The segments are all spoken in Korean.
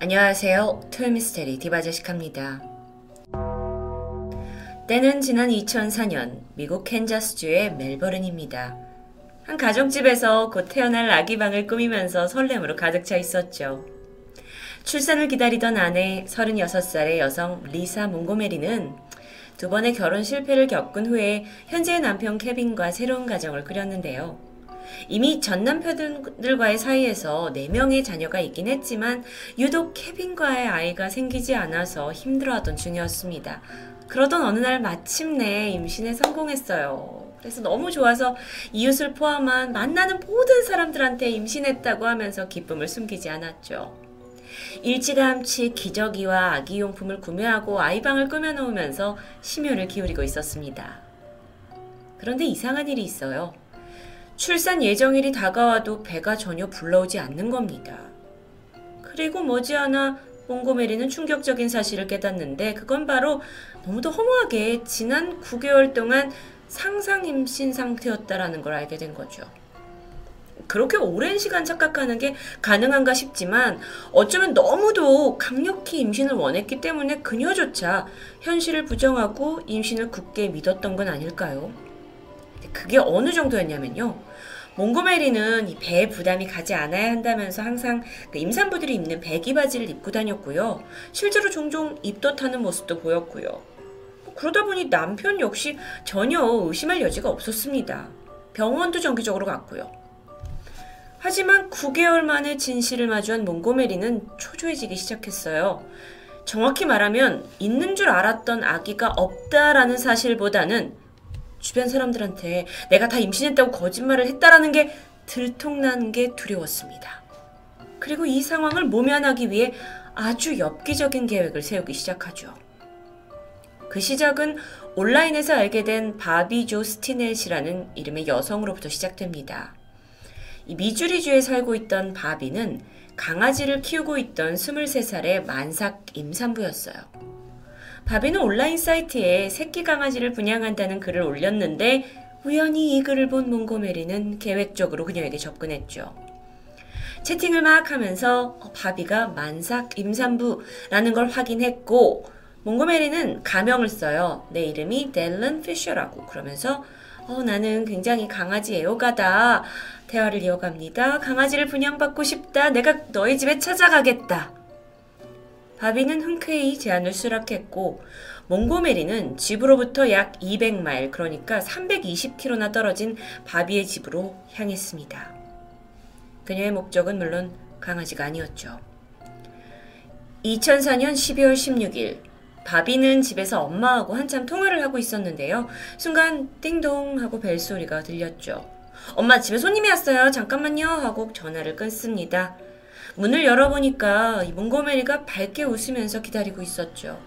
안녕하세요. 토요미스테리 디바제식합니다. 때는 지난 2004년 미국 캔자스주의 멜버른입니다. 한 가정집에서 곧 태어날 아기방을 꾸미면서 설렘으로 가득 차 있었죠. 출산을 기다리던 아내 36살의 여성 리사 몽고메리는 두 번의 결혼 실패를 겪은 후에 현재의 남편 케빈과 새로운 가정을 꾸렸는데요. 이미 전 남편들과의 사이에서 4명의 자녀가 있긴 했지만 유독 케빈과의 아이가 생기지 않아서 힘들어하던 중이었습니다. 그러던 어느 날 마침내 임신에 성공했어요. 그래서 너무 좋아서 이웃을 포함한 만나는 모든 사람들한테 임신했다고 하면서 기쁨을 숨기지 않았죠. 일찌감치 기저귀와 아기용품을 구매하고 아이방을 꾸며놓으면서 심혈을 기울이고 있었습니다. 그런데 이상한 일이 있어요. 출산 예정일이 다가와도 배가 전혀 불러오지 않는 겁니다. 그리고 머지않아 몽고메리는 충격적인 사실을 깨닫는데 그건 바로 너무도 허무하게 지난 9개월 동안 상상 임신 상태였다라는 걸 알게 된 거죠. 그렇게 오랜 시간 착각하는 게 가능한가 싶지만 어쩌면 너무도 강력히 임신을 원했기 때문에 그녀조차 현실을 부정하고 임신을 굳게 믿었던 건 아닐까요? 그게 어느 정도였냐면요. 몽고메리는 배에 부담이 가지 않아야 한다면서 항상 그 임산부들이 입는 배기 바지를 입고 다녔고요. 실제로 종종 입덧하는 모습도 보였고요. 그러다 보니 남편 역시 전혀 의심할 여지가 없었습니다. 병원도 정기적으로 갔고요. 하지만 9개월 만에 진실을 마주한 몽고메리는 초조해지기 시작했어요. 정확히 말하면 있는 줄 알았던 아기가 없다라는 사실보다는 주변 사람들한테 내가 다 임신했다고 거짓말을 했다라는 게 들통난 게 두려웠습니다. 그리고 이 상황을 모면하기 위해 아주 엽기적인 계획을 세우기 시작하죠. 그 시작은 온라인에서 알게 된 바비 조 스티넷이라는 이름의 여성으로부터 시작됩니다. 이 미주리주에 살고 있던 바비는 강아지를 키우고 있던 23살의 만삭 임산부였어요. 바비는 온라인 사이트에 새끼 강아지를 분양한다는 글을 올렸는데 우연히 이 글을 본 몽고메리는 계획적으로 그녀에게 접근했죠. 채팅을 막 하면서 어, 바비가 만삭 임산부라는 걸 확인했고 몽고메리는 가명을 써요. 내 이름이 델런 피셔라고 그러면서 어, 나는 굉장히 강아지 애호가다. 대화를 이어갑니다. 강아지를 분양받고 싶다. 내가 너희 집에 찾아가겠다. 바비는 흔쾌히 제안을 수락했고 몽고메리는 집으로부터 약 200마일 그러니까 320km나 떨어진 바비의 집으로 향했습니다. 그녀의 목적은 물론 강아지가 아니었죠. 2004년 12월 16일 바비는 집에서 엄마하고 한참 통화를 하고 있었는데요. 순간 띵동 하고 벨소리가 들렸죠. 엄마 집에 손님이 왔어요. 잠깐만요 하고 전화를 끊습니다. 문을 열어보니까 몽고메리가 밝게 웃으면서 기다리고 있었죠.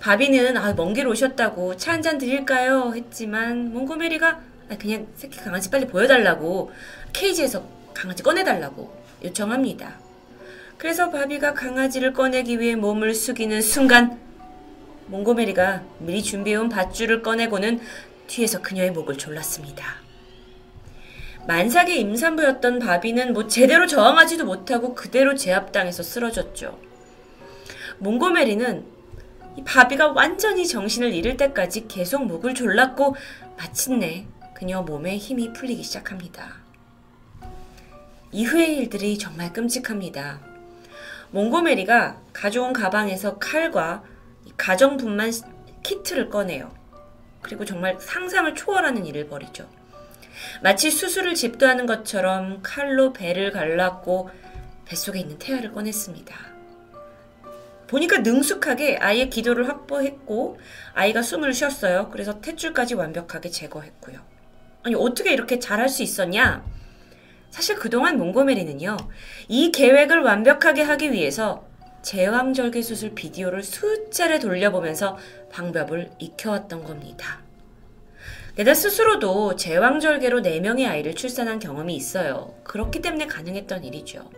바비는 아, 먼 길 오셨다고 차 한 잔 드릴까요? 했지만 몽고메리가 아, 그냥 새끼 강아지 빨리 보여달라고 케이지에서 강아지 꺼내달라고 요청합니다. 그래서 바비가 강아지를 꺼내기 위해 몸을 숙이는 순간 몽고메리가 미리 준비해온 밧줄을 꺼내고는 뒤에서 그녀의 목을 졸랐습니다. 만삭의 임산부였던 바비는 뭐 제대로 저항하지도 못하고 그대로 제압당해서 쓰러졌죠. 몽고메리는 이 바비가 완전히 정신을 잃을 때까지 계속 목을 졸랐고 마침내 그녀 몸에 힘이 풀리기 시작합니다. 이후의 일들이 정말 끔찍합니다. 몽고메리가 가져온 가방에서 칼과 가정분만 키트를 꺼내요. 그리고 정말 상상을 초월하는 일을 벌이죠. 마치 수술을 집도하는 것처럼 칼로 배를 갈랐고 뱃속에 있는 태아를 꺼냈습니다. 보니까 능숙하게 아이의 기도를 확보했고 아이가 숨을 쉬었어요. 그래서 탯줄까지 완벽하게 제거했고요. 아니 어떻게 이렇게 잘할 수 있었냐? 사실 그동안 몽고메리는요. 이 계획을 완벽하게 하기 위해서 제왕절개 수술 비디오를 수차례 돌려보면서 방법을 익혀왔던 겁니다. 게다가 스스로도 제왕절개로 4명의 아이를 출산한 경험이 있어요. 그렇기 때문에 가능했던 일이죠.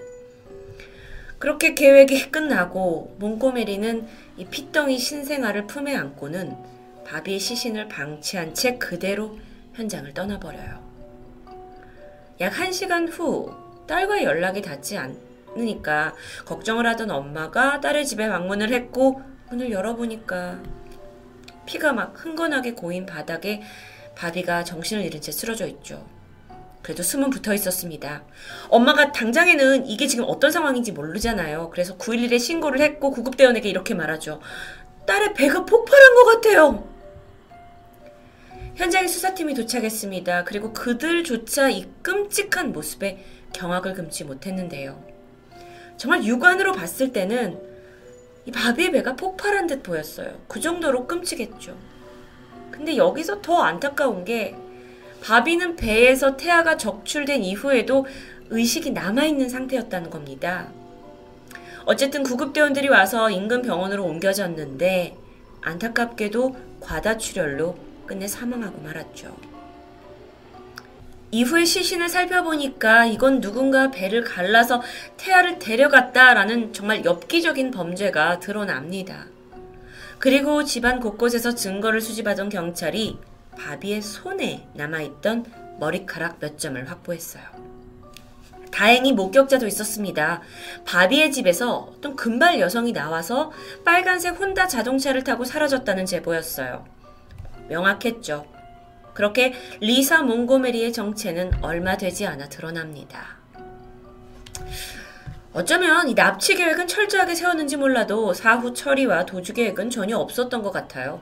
그렇게 계획이 끝나고 몽고메리는 이 피덩이 신생아를 품에 안고는 바비의 시신을 방치한 채 그대로 현장을 떠나버려요. 약 1시간 후 딸과 연락이 닿지 않, 않으니까 걱정을 하던 엄마가 딸의 집에 방문을 했고 문을 열어보니까 피가 막 흥건하게 고인 바닥에 바비가 정신을 잃은 채 쓰러져 있죠. 그래도 숨은 붙어 있었습니다. 엄마가 당장에는 이게 지금 어떤 상황인지 모르잖아요. 그래서 911에 신고를 했고 구급대원에게 이렇게 말하죠. 딸의 배가 폭발한 것 같아요. 현장에 수사팀이 도착했습니다. 그리고 그들조차 이 끔찍한 모습에 경악을 금치 못했는데요. 정말 육안으로 봤을 때는 이 바비의 배가 폭발한 듯 보였어요. 그 정도로 끔찍했죠. 근데 여기서 더 안타까운 게 바비는 배에서 태아가 적출된 이후에도 의식이 남아있는 상태였다는 겁니다. 어쨌든 구급대원들이 와서 인근 병원으로 옮겨졌는데 안타깝게도 과다출혈로 끝내 사망하고 말았죠. 이후에 시신을 살펴보니까 이건 누군가 배를 갈라서 태아를 데려갔다라는 정말 엽기적인 범죄가 드러납니다. 그리고 집안 곳곳에서 증거를 수집하던 경찰이 바비의 손에 남아있던 머리카락 몇 점을 확보했어요. 다행히 목격자도 있었습니다. 바비의 집에서 어떤 금발 여성이 나와서 빨간색 혼다 자동차를 타고 사라졌다는 제보였어요. 명확했죠. 그렇게 리사 몽고메리의 정체는 얼마 되지 않아 드러납니다. 어쩌면 이 납치 계획은 철저하게 세웠는지 몰라도 사후 처리와 도주 계획은 전혀 없었던 것 같아요.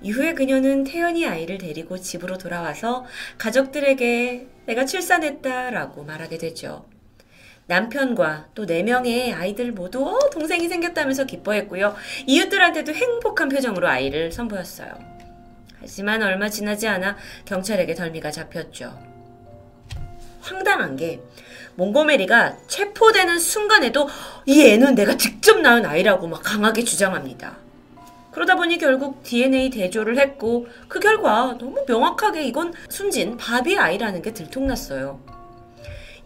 이후에 그녀는 태연이 아이를 데리고 집으로 돌아와서 가족들에게 내가 출산했다라고 말하게 되죠. 남편과 또네 명의 아이들 모두 어, 동생이 생겼다면서 기뻐했고요. 이웃들한테도 행복한 표정으로 아이를 선보였어요. 하지만 얼마 지나지 않아 경찰에게 덜미가 잡혔죠. 황당한 게 몽고메리가 체포되는 순간에도 이 애는 내가 직접 낳은 아이라고 막 강하게 주장합니다. 그러다 보니 결국 DNA 대조를 했고 그 결과 너무 명확하게 이건 숨진 바비 아이라는 게 들통났어요.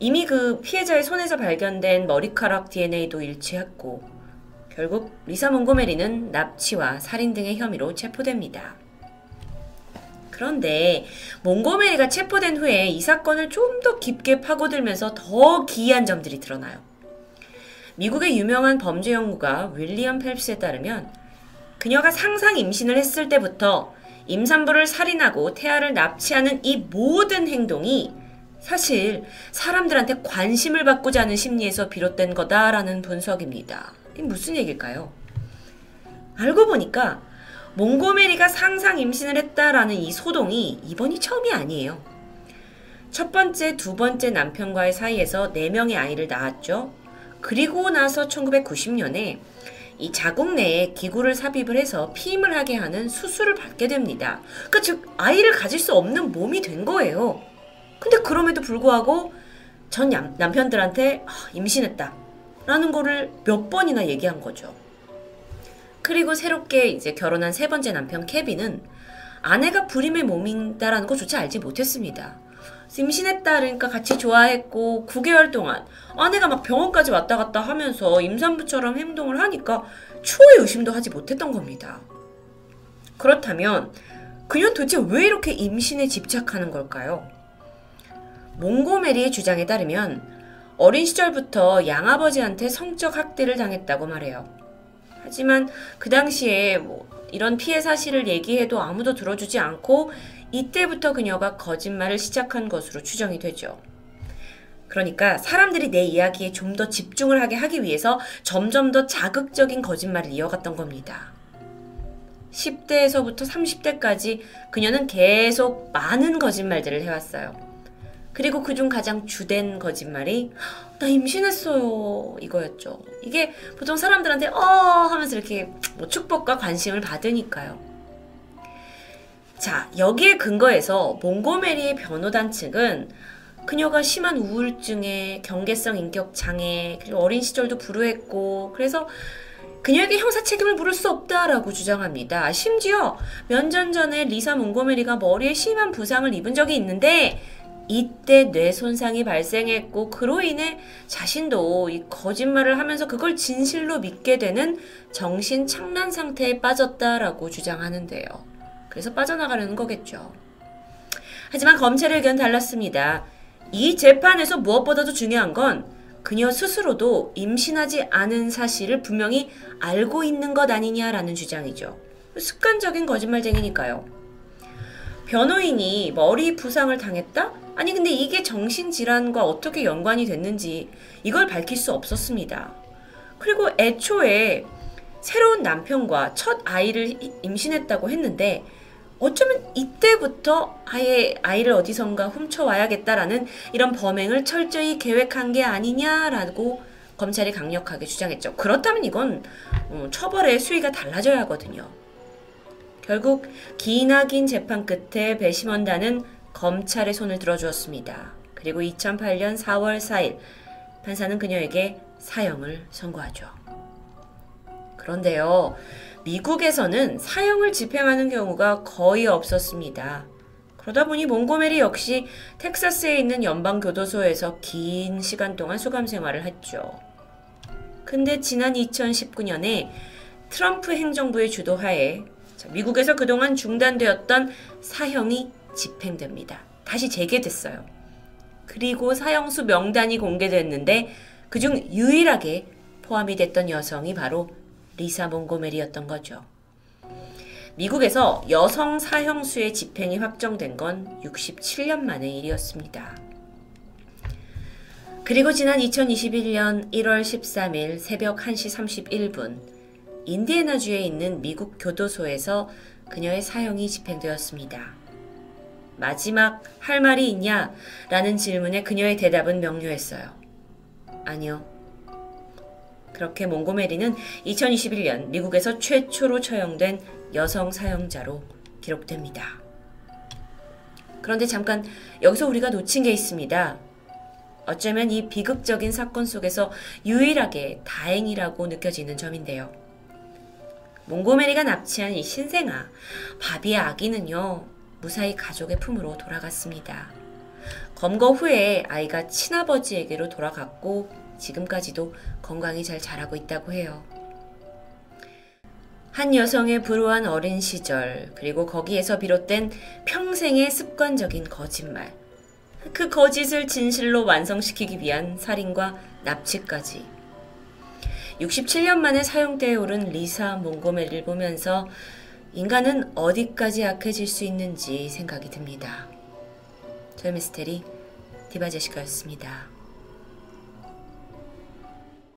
이미 그 피해자의 손에서 발견된 머리카락 DNA도 일치했고 결국 리사 몽고메리는 납치와 살인 등의 혐의로 체포됩니다. 그런데 몽고메리가 체포된 후에 이 사건을 좀 더 깊게 파고들면서 더 기이한 점들이 드러나요. 미국의 유명한 범죄 연구가 윌리엄 펠프스에 따르면 그녀가 상상 임신을 했을 때부터 임산부를 살인하고 태아를 납치하는 이 모든 행동이 사실 사람들한테 관심을 받고자 하는 심리에서 비롯된 거다라는 분석입니다. 이게 무슨 얘기일까요? 알고 보니까 몽고메리가 상상 임신을 했다라는 이 소동이 이번이 처음이 아니에요. 첫 번째, 두 번째 남편과의 사이에서 4명의 아이를 낳았죠. 그리고 나서 1990년에 이 자궁 내에 기구를 삽입을 해서 피임을 하게 하는 수술을 받게 됩니다. 그러니까 즉 아이를 가질 수 없는 몸이 된 거예요. 근데 그럼에도 불구하고 전 남편들한테 아, 임신했다 라는 거를 몇 번이나 얘기한 거죠. 그리고 새롭게 이제 결혼한 세 번째 남편 케빈은 아내가 불임의 몸이다라는 것조차 알지 못했습니다. 임신했다 그러니까 같이 좋아했고 9개월 동안 아내가 막 병원까지 왔다 갔다 하면서 임산부처럼 행동을 하니까 추후에 의심도 하지 못했던 겁니다. 그렇다면 그녀는 도대체 왜 이렇게 임신에 집착하는 걸까요? 몽고메리의 주장에 따르면 어린 시절부터 양아버지한테 성적 학대를 당했다고 말해요. 하지만 그 당시에 뭐 이런 피해 사실을 얘기해도 아무도 들어주지 않고 이때부터 그녀가 거짓말을 시작한 것으로 추정이 되죠. 그러니까 사람들이 내 이야기에 좀 더 집중을 하게 하기 위해서 점점 더 자극적인 거짓말을 이어갔던 겁니다. 10대에서부터 30대까지 그녀는 계속 많은 거짓말들을 해왔어요. 그리고 그중 가장 주된 거짓말이 나 임신했어요 이거였죠. 이게 보통 사람들한테 어 하면서 이렇게 뭐 축복과 관심을 받으니까요. 자, 여기에 근거해서 몽고메리의 변호단 측은 그녀가 심한 우울증에 경계성 인격 장애 그리고 어린 시절도 불우했고 그래서 그녀에게 형사 책임을 물을 수 없다라고 주장합니다. 심지어 몇년 전에 리사 몽고메리가 머리에 심한 부상을 입은 적이 있는데 이때 뇌 손상이 발생했고 그로 인해 자신도 이 거짓말을 하면서 그걸 진실로 믿게 되는 정신 착란 상태에 빠졌다라고 주장하는데요. 그래서 빠져나가려는 거겠죠. 하지만 검찰의 의견 달랐습니다. 이 재판에서 무엇보다도 중요한 건 그녀 스스로도 임신하지 않은 사실을 분명히 알고 있는 것 아니냐라는 주장이죠. 습관적인 거짓말쟁이니까요. 변호인이 머리 부상을 당했다? 아니 근데 이게 정신질환과 어떻게 연관이 됐는지 이걸 밝힐 수 없었습니다. 그리고 애초에 새로운 남편과 첫 아이를 임신했다고 했는데 어쩌면 이때부터 아예 아이를 어디선가 훔쳐와야겠다라는 이런 범행을 철저히 계획한 게 아니냐라고 검찰이 강력하게 주장했죠. 그렇다면 이건 어, 처벌의 수위가 달라져야 하거든요. 결국 기나긴 재판 끝에 배심원단은 검찰의 손을 들어주었습니다. 그리고 2008년 4월 4일 판사는 그녀에게 사형을 선고하죠. 그런데요, 미국에서는 사형을 집행하는 경우가 거의 없었습니다. 그러다 보니 몽고메리 역시 텍사스에 있는 연방교도소에서 긴 시간 동안 수감 생활을 했죠. 근데 지난 2019년에 트럼프 행정부의 주도하에 미국에서 그동안 중단되었던 사형이 집행됩니다. 다시 재개됐어요. 그리고 사형수 명단이 공개됐는데 그중 유일하게 포함이 됐던 여성이 바로 리사 몽고메리였던 거죠. 미국에서 여성 사형수의 집행이 확정된 건 67년 만의 일이었습니다. 그리고 지난 2021년 1월 13일 새벽 1시 31분 인디애나주에 있는 미국 교도소에서 그녀의 사형이 집행되었습니다. 마지막 할 말이 있냐? 라는 질문에 그녀의 대답은 명료했어요. 아니요. 그렇게 몽고메리는 2021년 미국에서 최초로 처형된 여성 사형자로 기록됩니다. 그런데 잠깐 여기서 우리가 놓친 게 있습니다. 어쩌면 이 비극적인 사건 속에서 유일하게 다행이라고 느껴지는 점인데요. 몽고메리가 납치한 이 신생아, 바비의 아기는요, 무사히 가족의 품으로 돌아갔습니다. 검거 후에 아이가 친아버지에게로 돌아갔고 지금까지도 건강히 잘 자라고 있다고 해요. 한 여성의 불우한 어린 시절, 그리고 거기에서 비롯된 평생의 습관적인 거짓말. 그 거짓을 진실로 완성시키기 위한 살인과 납치까지. 67년 만에 사형대에 오른 리사 몽고메리를 보면서 인간은 어디까지 약해질 수 있는지 생각이 듭니다. 저의 미스테리 디바제시카였습니다.